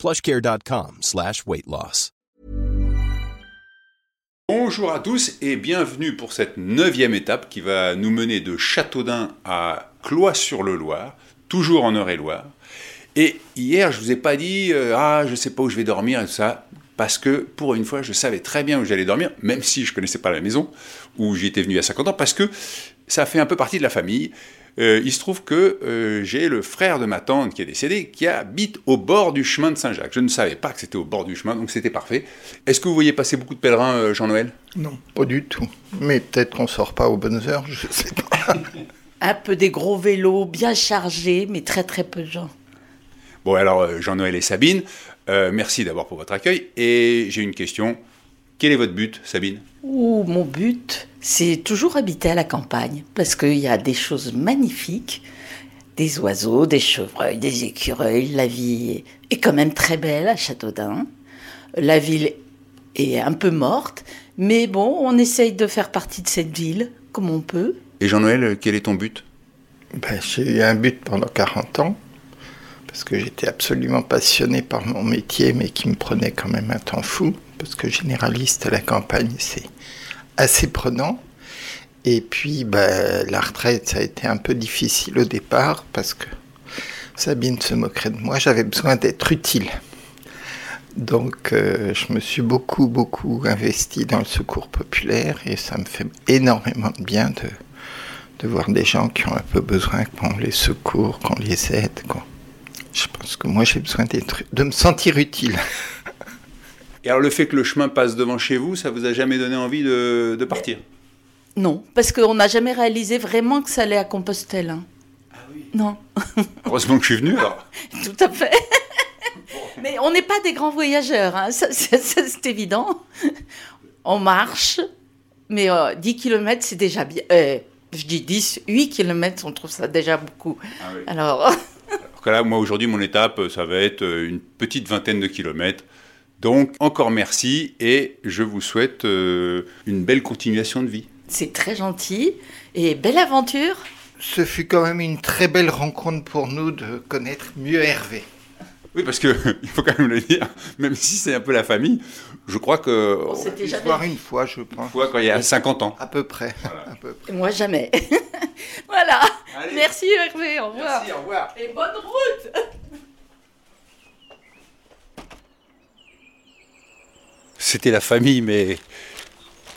plushcare.com slash weight loss. Bonjour à tous et bienvenue pour cette neuvième étape qui va nous mener de Châteaudun à Cloix-sur-le-Loir, toujours en Eure-et-Loire. Et hier, je vous ai pas dit euh, ah je sais pas où je vais dormir et tout ça parce que pour une fois, je savais très bien où j'allais dormir, même si je connaissais pas la maison où j'y étais venu à 50 ans, parce que ça fait un peu partie de la famille. Euh, il se trouve que euh, j'ai le frère de ma tante qui est décédé, qui habite au bord du chemin de Saint-Jacques. Je ne savais pas que c'était au bord du chemin, donc c'était parfait. Est-ce que vous voyez passer beaucoup de pèlerins, euh, Jean-Noël? Non, pas du tout. Mais peut-être qu'on sort pas aux bonnes heures, je sais pas. Un peu des gros vélos bien chargés, mais très très peu de gens. Bon, alors euh, Jean-Noël et Sabine, euh, merci d'abord pour votre accueil. Et j'ai une question. Quel est votre but, Sabine Ouh, mon but, c'est toujours habiter à la campagne, parce qu'il y a des choses magnifiques, des oiseaux, des chevreuils, des écureuils. La vie est quand même très belle à Châteaudun. La ville est un peu morte, mais bon, on essaye de faire partie de cette ville comme on peut. Et Jean-Noël, quel est ton but? Ben, j'ai eu un but pendant 40 ans, parce que j'étais absolument passionné par mon métier, mais qui me prenait quand même un temps fou, parce que généraliste la campagne, c'est assez prenant. Et puis, ben, la retraite, ça a été un peu difficile au départ, parce que Sabine se moquerait de moi, j'avais besoin d'être utile. Donc, euh, je me suis beaucoup, beaucoup investi dans le secours populaire, et ça me fait énormément de bien de, de voir des gens qui ont un peu besoin qu'on les secourt, qu'on les aide. Je pense que moi j'ai besoin de me sentir utile. Et alors le fait que le chemin passe devant chez vous, ça vous a jamais donné envie de, de partir? Non, parce qu'on n'a jamais réalisé vraiment que ça allait à Compostelle. hein. Non, Heureusement que je suis venu alors. tout à fait. Mais on n'est pas des grands voyageurs, hein, ça, ça, ça, c'est évident. On marche, mais euh, 10 km c'est déjà bien. Euh, je dis 10, 8 km, on trouve ça déjà beaucoup. Ah oui. Alors, Alors que là, moi aujourd'hui, mon étape, ça va être euh, une petite vingtaine de kilomètres. Donc encore merci et je vous souhaite euh, une belle continuation de vie. c'est très gentil et belle aventure. Ce fut quand même une très belle rencontre pour nous de connaître mieux Hervé. Oui, parce que il faut quand même le dire, même si c'est un peu la famille, je crois que On s'était Une jamais fois, une fois, je pense. fois quand il y a 50 ans. À peu près. À peu près. Moi, jamais. voilà. Allez. Merci Hervé, au revoir. au revoir. Et bonne route C'était la famille, mais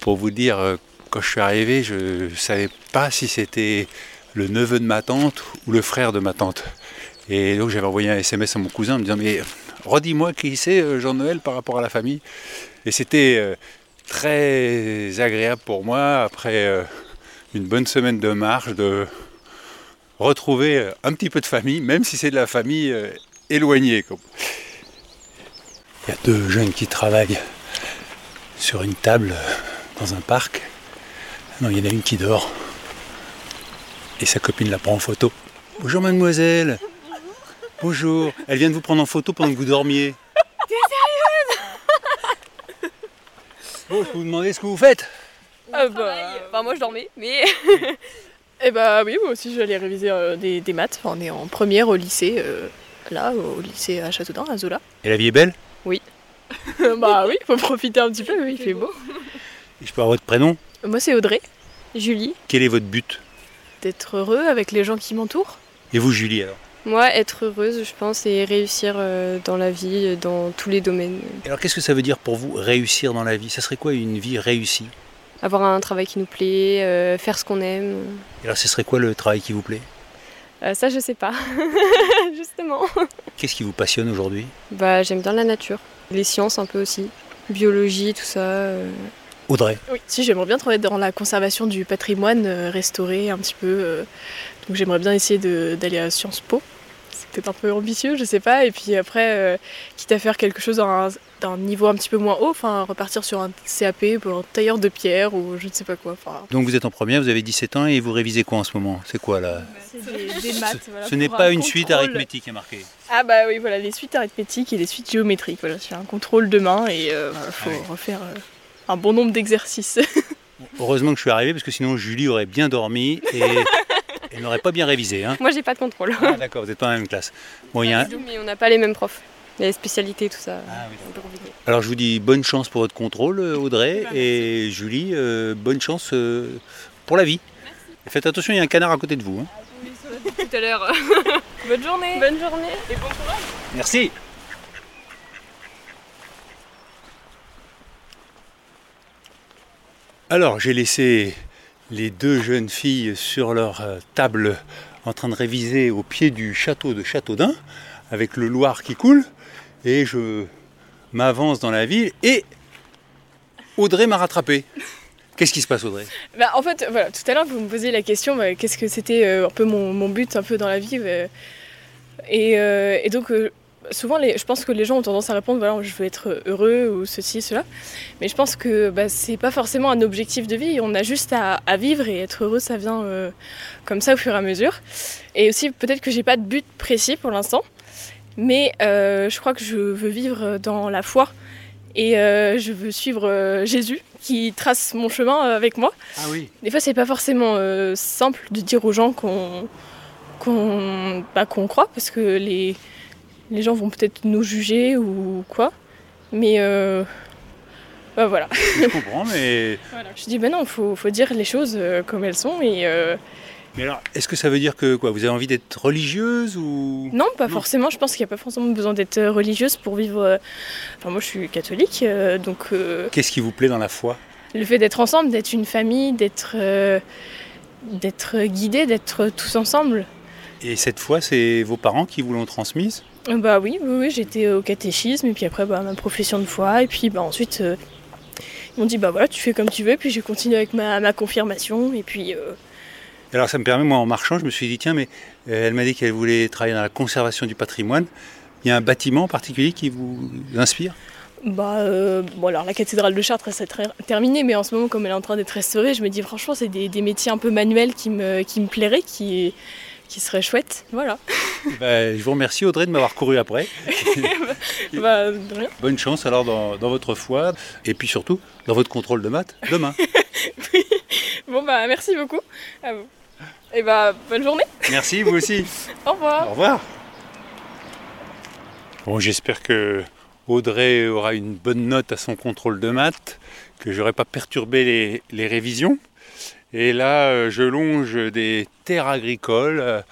pour vous dire, euh, quand je suis arrivé, je ne savais pas si c'était le neveu de ma tante ou le frère de ma tante. Et donc j'avais envoyé un SMS à mon cousin en me disant Mais redis-moi qui c'est euh, Jean-Noël par rapport à la famille. Et c'était euh, très agréable pour moi, après une bonne semaine de marche, de retrouver un petit peu de famille, même si c'est de la famille éloignée. Il y a deux jeunes qui travaillent sur une table euh, dans un parc. Non, il y en a une qui dort. Et sa copine la prend en photo. Bonjour mademoiselle. Bonjour. Elle vient de vous prendre en photo pendant que vous dormiez. T'es sérieuse? Bon, je peux vous demander ce que vous faites Euh, bah, enfin, moi je dormais, mais. Et bah oui, moi aussi j'allais réviser euh, des, des maths. Enfin, on est en première au lycée, euh, là, au lycée à Châteaudun, à Zola. Et la vie est belle? bah oui, faut profiter un petit peu, oui, il fait beau. Et Je peux avoir votre prénom? Moi c'est Audrey, Julie, Quel est votre but? D'être heureux avec les gens qui m'entourent. Et vous Julie alors? Moi, être heureuse, je pense, et réussir euh, dans la vie, dans tous les domaines. Alors qu'est-ce que ça veut dire pour vous réussir dans la vie? Ça serait quoi une vie réussie? Avoir un travail qui nous plaît, euh, faire ce qu'on aime. Et Alors ce serait quoi le travail qui vous plaît? Euh, ça, je sais pas, justement. Qu'est-ce qui vous passionne aujourd'hui? Bah, j'aime bien la nature, les sciences un peu aussi, biologie, tout ça. euh. Audrey Oui, si j'aimerais bien travailler dans la conservation du patrimoine, euh, restaurer un petit peu. euh, donc j'aimerais bien essayer d'aller à Sciences Po. C'est peut-être un peu ambitieux, je sais pas. Et puis après, euh, quitte à faire quelque chose d'un niveau un petit peu moins haut, enfin repartir sur un CAP pour un tailleur de pierre ou je ne sais pas quoi. Donc vous êtes en première, vous avez 17 ans et vous révisez quoi en ce moment? C'est quoi là? C'est des, maths. Ce, n'est pas une suite arithmétique à marquer. Ah bah oui, voilà, les suites arithmétiques et les suites géométriques. Voilà, c'est un contrôle demain et il euh, faut ah refaire euh, un bon nombre d'exercices. Heureusement que je suis arrivé parce que sinon Julie aurait bien dormi et elle n'aurait pas bien révisé. Hein. Moi j'ai pas de contrôle. Ah, d'accord, vous n'êtes pas dans la même classe. Bon, y a... Mais on n'a pas les mêmes profs. Les spécialités, tout ça. Ah, Alors je vous dis bonne chance pour votre contrôle, euh, Audrey. Bah, et Julie, euh, bonne chance euh, pour la vie. Faites attention, il y a un canard à côté de vous. Hein. Tout à l'heure. bonne journée. Bonne journée. Et bon courage. Merci. Alors j'ai laissé les deux jeunes filles sur leur table en train de réviser au pied du château de Châteaudun avec le Loir qui coule et je m'avance dans la ville et Audrey m'a rattrapé. Qu'est-ce qui se passe Audrey? Bah, En fait, voilà, tout à l'heure vous me posiez la question, bah, qu'est-ce que c'était euh, un peu mon, but un peu dans la vie euh, euh, et, donc souvent les, je pense que les gens ont tendance à répondre voilà, je veux être heureux ou ceci, cela. Mais je pense que bah, c'est pas forcément un objectif de vie, on a juste à, à vivre et être heureux ça vient comme ça au fur et à mesure. Et aussi peut-être que j'ai pas de but précis pour l'instant. Mais euh, je crois que je veux vivre dans la foi et euh, je veux suivre euh, Jésus qui trace mon chemin avec moi. Ah oui. Des fois, c'est pas forcément simple de dire aux gens qu'on qu'on bah, croit parce que les, les gens vont peut-être nous juger ou quoi. Mais bah, voilà. Je comprends, mais. Voilà. Je dis, ben non, il faut, faut, dire les choses comme elles sont et mais alors, est-ce que ça veut dire que quoi, vous avez envie d'être religieuse ou? Non, pas forcément. Je pense qu'il n'y a pas forcément besoin d'être euh, religieuse pour vivre. Euh, enfin, moi, je suis catholique, euh, donc. Qu'est-ce qui vous plaît dans la foi? Le fait d'être ensemble, d'être une famille, d'être d'être guidé, d'être tous ensemble. Et cette foi, c'est vos parents qui vous l'ont transmise Bah oui, oui, oui j'étais au catéchisme et puis après bah, ma profession de foi et puis bah ensuite ils m'ont dit bah voilà tu fais comme tu veux puis j'ai continué avec ma, ma confirmation et puis alors ça me permet, moi en marchant, je me suis dit, tiens, mais euh, elle m'a dit qu'elle voulait travailler dans la conservation du patrimoine. Il y a un bâtiment en particulier qui vous inspire? Bah, euh, bon, alors la cathédrale de Chartres, c'est terminé, mais en ce moment, comme elle est en train d'être restaurée, je me dis franchement, c'est des, métiers un peu manuels qui me, qui me plairaient, qui, qui seraient chouettes. Voilà. Bah, je vous remercie Audrey de m'avoir couru après. bah, Bonne chance alors dans, dans, votre foi et puis surtout dans votre contrôle de maths demain. oui. Bon bah merci beaucoup à vous. Et bah, bonne journée. Merci, vous aussi. Au revoir. Au revoir. Bon, j'espère que Audrey aura une bonne note à son contrôle de maths, que j'aurai pas perturbé les, révisions. Et là, euh, je longe des terres agricoles. Euh,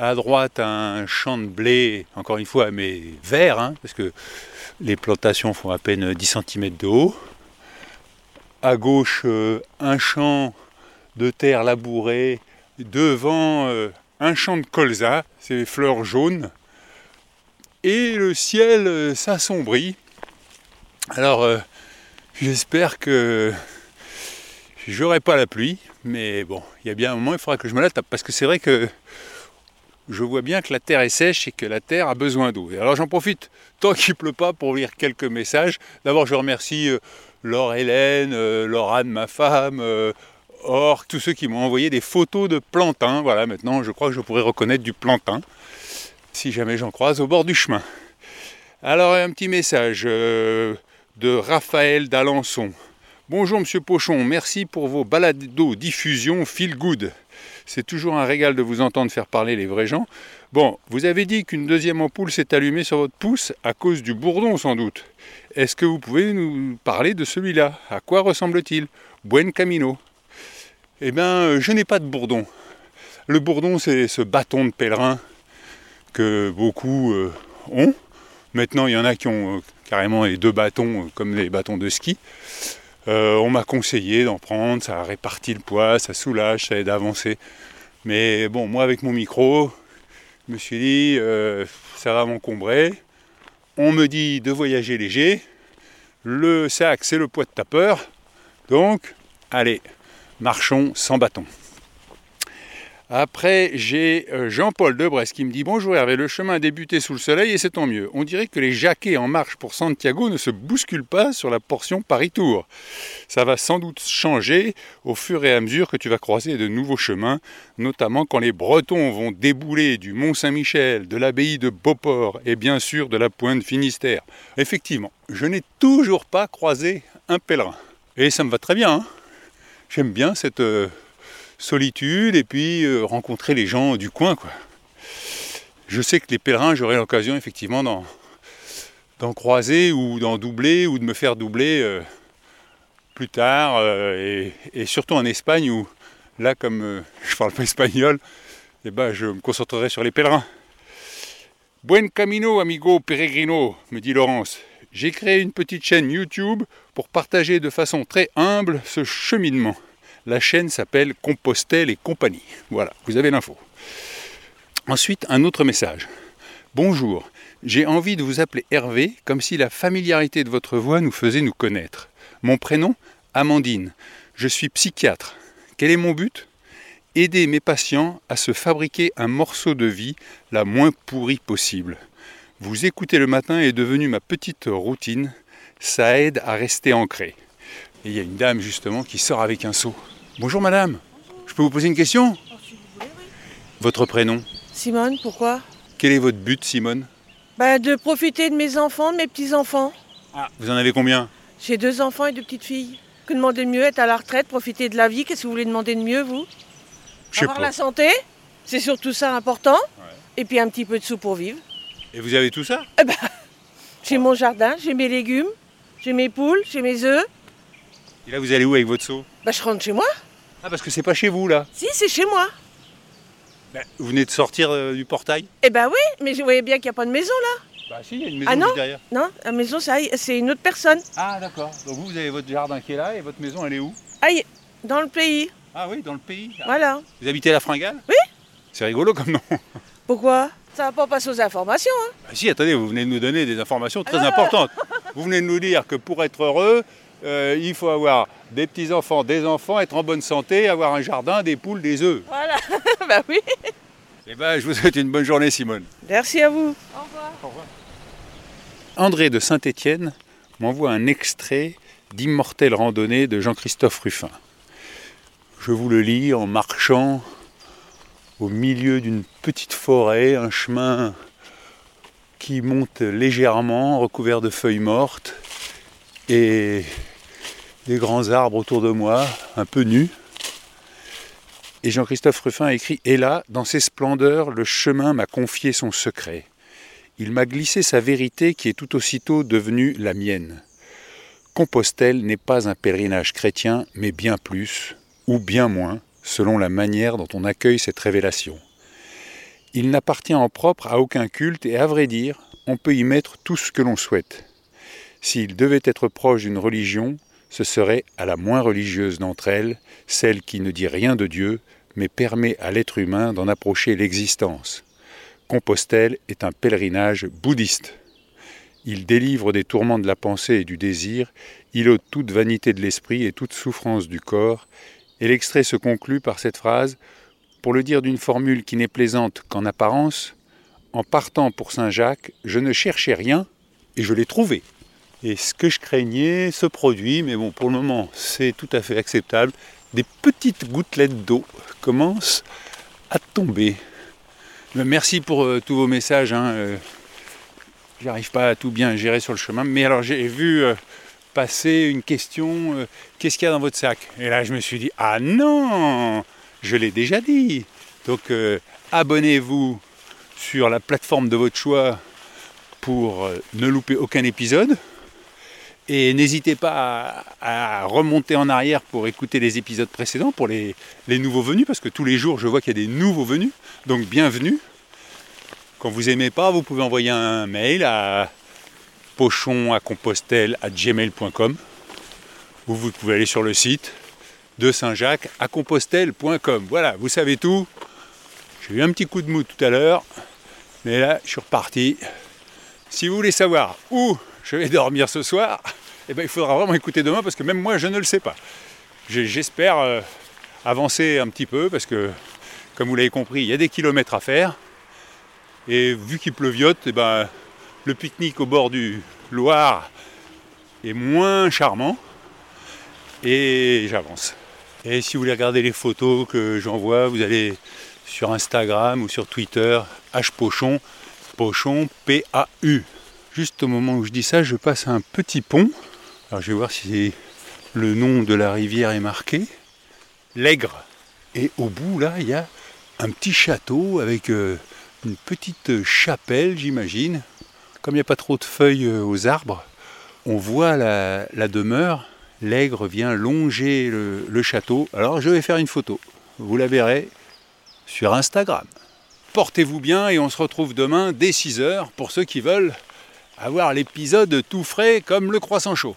à droite, un champ de blé, encore une fois, mais vert, hein, parce que les plantations font à peine 10 cm de haut. À gauche, euh, un champ de terre labourée devant un champ de colza, ces fleurs jaunes, et le ciel s'assombrit. Alors j'espère que j'aurai pas la pluie, mais bon, il y a bien un moment, il faudra que je me la tape, parce que c'est vrai que je vois bien que la terre est sèche et que la terre a besoin d'eau. Alors j'en profite, tant qu'il pleut pas, pour lire quelques messages. D'abord, je remercie Laure Hélène, Laure Anne, ma femme, Or, tous ceux qui m'ont envoyé des photos de plantain, voilà, maintenant je crois que je pourrais reconnaître du plantain, si jamais j'en croise au bord du chemin. Alors, un petit message euh, de Raphaël d'Alençon. Bonjour Monsieur Pochon, merci pour vos d'eau diffusion feel good. C'est toujours un régal de vous entendre faire parler les vrais gens. Bon, vous avez dit qu'une deuxième ampoule s'est allumée sur votre pouce à cause du bourdon sans doute. Est-ce que vous pouvez nous parler de celui-là? À quoi ressemble-t-il? Buen camino. Eh bien, euh, je n'ai pas de bourdon. Le bourdon, c'est ce bâton de pèlerin que beaucoup euh, ont. Maintenant, il y en a qui ont euh, carrément les deux bâtons, comme les bâtons de ski. On m'a conseillé d'en prendre, ça répartit le poids, ça soulage, ça aide à avancer. Mais bon, moi avec mon micro, je me suis dit, ça va m'encombrer. On me dit de voyager léger. Le sac, c'est le poids de tapeur. Donc, allez, marchons sans bâton. Après, j'ai euh, Jean-Paul Debresse qui me dit Bonjour Hervé, le chemin a débuté sous le soleil et c'est tant mieux. On dirait que les jaquets en marche pour Santiago ne se bousculent pas sur la portion Paris-Tour. Ça va sans doute changer au fur et à mesure que tu vas croiser de nouveaux chemins, notamment quand les Bretons vont débouler du Mont Saint-Michel, de l'abbaye de Beauport et bien sûr de la pointe Finistère. Effectivement, je n'ai toujours pas croisé un pèlerin. Et ça me va très bien. Hein. J'aime bien cette. Solitude et puis euh, rencontrer les gens du coin. Quoi. Je sais que les pèlerins, j'aurai l'occasion effectivement d'en, croiser ou d'en doubler ou de me faire doubler euh, plus tard euh, et, surtout en Espagne où là comme je parle pas espagnol, eh ben, je me concentrerai sur les pèlerins. Buen camino amigo peregrino, me dit Laurence. J'ai créé une petite chaîne YouTube pour partager de façon très humble ce cheminement. La chaîne s'appelle Compostelle et compagnie. Voilà, vous avez l'info. Ensuite, un autre message. Bonjour, j'ai envie de vous appeler Hervé, comme si la familiarité de votre voix nous faisait nous connaître. Mon prénom Amandine. Je suis psychiatre. Quel est mon but? Aider mes patients à se fabriquer un morceau de vie la moins pourrie possible. Vous écouter le matin est devenu ma petite routine. Ça aide à rester ancré. Et il y a une dame justement qui sort avec un seau. Bonjour madame, je peux vous poser une question Votre prénom Simone, pourquoi? Quel est votre but Simone? Bah, De profiter de mes enfants, de mes petits-enfants. Ah, vous en avez combien? J'ai deux enfants et deux petites filles. Que demander de mieux? Être à la retraite, profiter de la vie, qu'est-ce que vous voulez demander de mieux vous? Avoir la santé, c'est surtout ça important. Et puis un petit peu de sous pour vivre. Et vous avez tout ça? Eh ben, J'ai mon jardin, j'ai mes légumes, j'ai mes poules, j'ai mes œufs. Et là vous allez où avec votre seau Bah je rentre chez moi. Ah, parce que c'est pas chez vous, là Si, c'est chez moi. Ben, vous venez de sortir euh, du portail Eh ben oui, mais je voyais bien qu'il n'y a pas de maison, là. Bah si, il y a une maison ah, non derrière. Non, la maison, c'est une autre personne. Ah, d'accord. Donc vous, vous avez votre jardin qui est là, et votre maison, elle est où? Aïe, dans le pays. Ah oui, dans le pays Voilà. Vous habitez à la Fringale? Oui. C'est rigolo comme nom. Pourquoi? Ça va pas passer aux informations, hein bah si, attendez, vous venez de nous donner des informations très ah. importantes. vous venez de nous dire que pour être heureux, euh, il faut avoir des petits-enfants, des enfants, être en bonne santé, avoir un jardin, des poules, des œufs. Voilà, bah oui. Eh ben, je vous souhaite une bonne journée, Simone. Merci à vous. Au revoir. Au revoir. André de Saint-Étienne m'envoie un extrait d'Immortelle randonnée de Jean-Christophe Ruffin. Je vous le lis en marchant au milieu d'une petite forêt, un chemin qui monte légèrement, recouvert de feuilles mortes, et des grands arbres autour de moi, un peu nus. Et Jean-Christophe Ruffin a écrit Et là, dans ses splendeurs, le chemin m'a confié son secret. Il m'a glissé sa vérité qui est tout aussitôt devenue la mienne. Compostelle n'est pas un pèlerinage chrétien, mais bien plus, ou bien moins, selon la manière dont on accueille cette révélation. Il n'appartient en propre à aucun culte et à vrai dire, on peut y mettre tout ce que l'on souhaite. S'il devait être proche d'une religion, ce serait à la moins religieuse d'entre elles, celle qui ne dit rien de Dieu, mais permet à l'être humain d'en approcher l'existence. Compostelle est un pèlerinage bouddhiste. Il délivre des tourments de la pensée et du désir, il ôte toute vanité de l'esprit et toute souffrance du corps, et l'extrait se conclut par cette phrase Pour le dire d'une formule qui n'est plaisante qu'en apparence, en partant pour Saint Jacques, je ne cherchais rien et je l'ai trouvé. Et ce que je craignais se produit, mais bon, pour le moment, c'est tout à fait acceptable. Des petites gouttelettes d'eau commencent à tomber. Merci pour euh, tous vos messages. Hein, euh, J'arrive pas à tout bien gérer sur le chemin. Mais alors, j'ai vu euh, passer une question qu'est-ce qu'il y a dans votre sac? Et là, je me suis dit ah non Je l'ai déjà dit. Donc, abonnez-vous sur la plateforme de votre choix pour ne louper aucun épisode. Et n'hésitez pas à, remonter en arrière pour écouter les épisodes précédents, pour les, nouveaux venus, parce que tous les jours je vois qu'il y a des nouveaux venus. Donc bienvenue. Quand vous n'aimez pas, vous pouvez envoyer un mail à pochon gmail.com ou vous pouvez aller sur le site de Saint-Jacques à compostelle.com. Voilà, vous savez tout. J'ai eu un petit coup de mou tout à l'heure, mais là je suis reparti. Si vous voulez savoir où je vais dormir ce soir, eh ben, il faudra vraiment écouter demain parce que même moi je ne le sais pas. J'espère euh, avancer un petit peu parce que comme vous l'avez compris, il y a des kilomètres à faire. Et vu qu'il pleuviote, eh ben, le pique-nique au bord du Loire est moins charmant. Et j'avance. Et si vous voulez regarder les photos que j'envoie, vous allez sur Instagram ou sur Twitter, hpochon, pochon, P-A-U. Juste au moment où je dis ça, je passe un petit pont. Alors je vais voir si le nom de la rivière est marqué. L'Aigre. Et au bout, là, il y a un petit château avec euh, une petite chapelle, j'imagine. Comme il n'y a pas trop de feuilles euh, aux arbres, on voit la, demeure. L'Aigre vient longer le, le château. Alors je vais faire une photo. Vous la verrez sur Instagram. Portez-vous bien et on se retrouve demain dès 6h pour ceux qui veulent avoir l'épisode tout frais comme le croissant chaud.